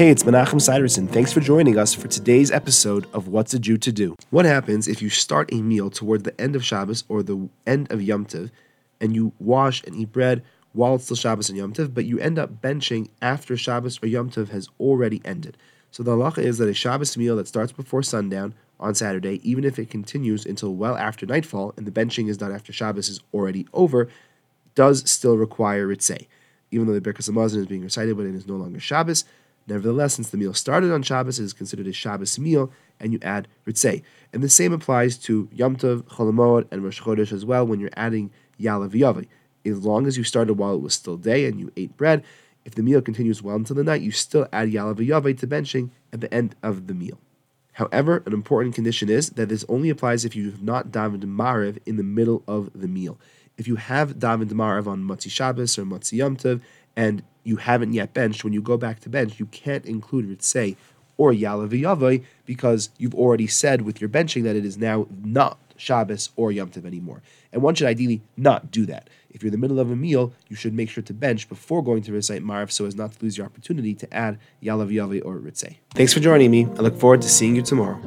Hey, it's Menachem Siderson. Thanks for joining us for today's episode of What's a Jew to Do. What happens if you start a meal toward the end of Shabbos or the end of Yom Tov, and you wash and eat bread while it's still Shabbos and Yom Tov, but you end up benching after Shabbos or Yom Tov has already ended? So the halacha is that a Shabbos meal that starts before sundown on Saturday, even if it continues until well after nightfall, and the benching is done after Shabbos is already over, does still require ritzeh. Even though the Birkas Hamazon is being recited, but it is no longer Shabbos, Nevertheless, since the meal started on Shabbos, it is considered a Shabbos meal, and you add ritzei. And the same applies to Yom Tov, Chol Hamoed, and Rosh Chodesh as well when you're adding Yalav Yavi. As long as you started while it was still day and you ate bread, if the meal continues well until the night, you still add Yalav Yavi to benching at the end of the meal. However, an important condition is that this only applies if you have not davened Mariv in the middle of the meal. If you have davened Mariv on Motzi Shabbos or Motzi Yom Tov, and you haven't yet benched, when you go back to bench, you can't include Ritzei or Yalav because you've already said with your benching that it is now not Shabbos or Yom Tov anymore. And one should ideally not do that. If you're in the middle of a meal, you should make sure to bench before going to recite Mariv so as not to lose your opportunity to add Yalav or Ritzei. Thanks for joining me. I look forward to seeing you tomorrow.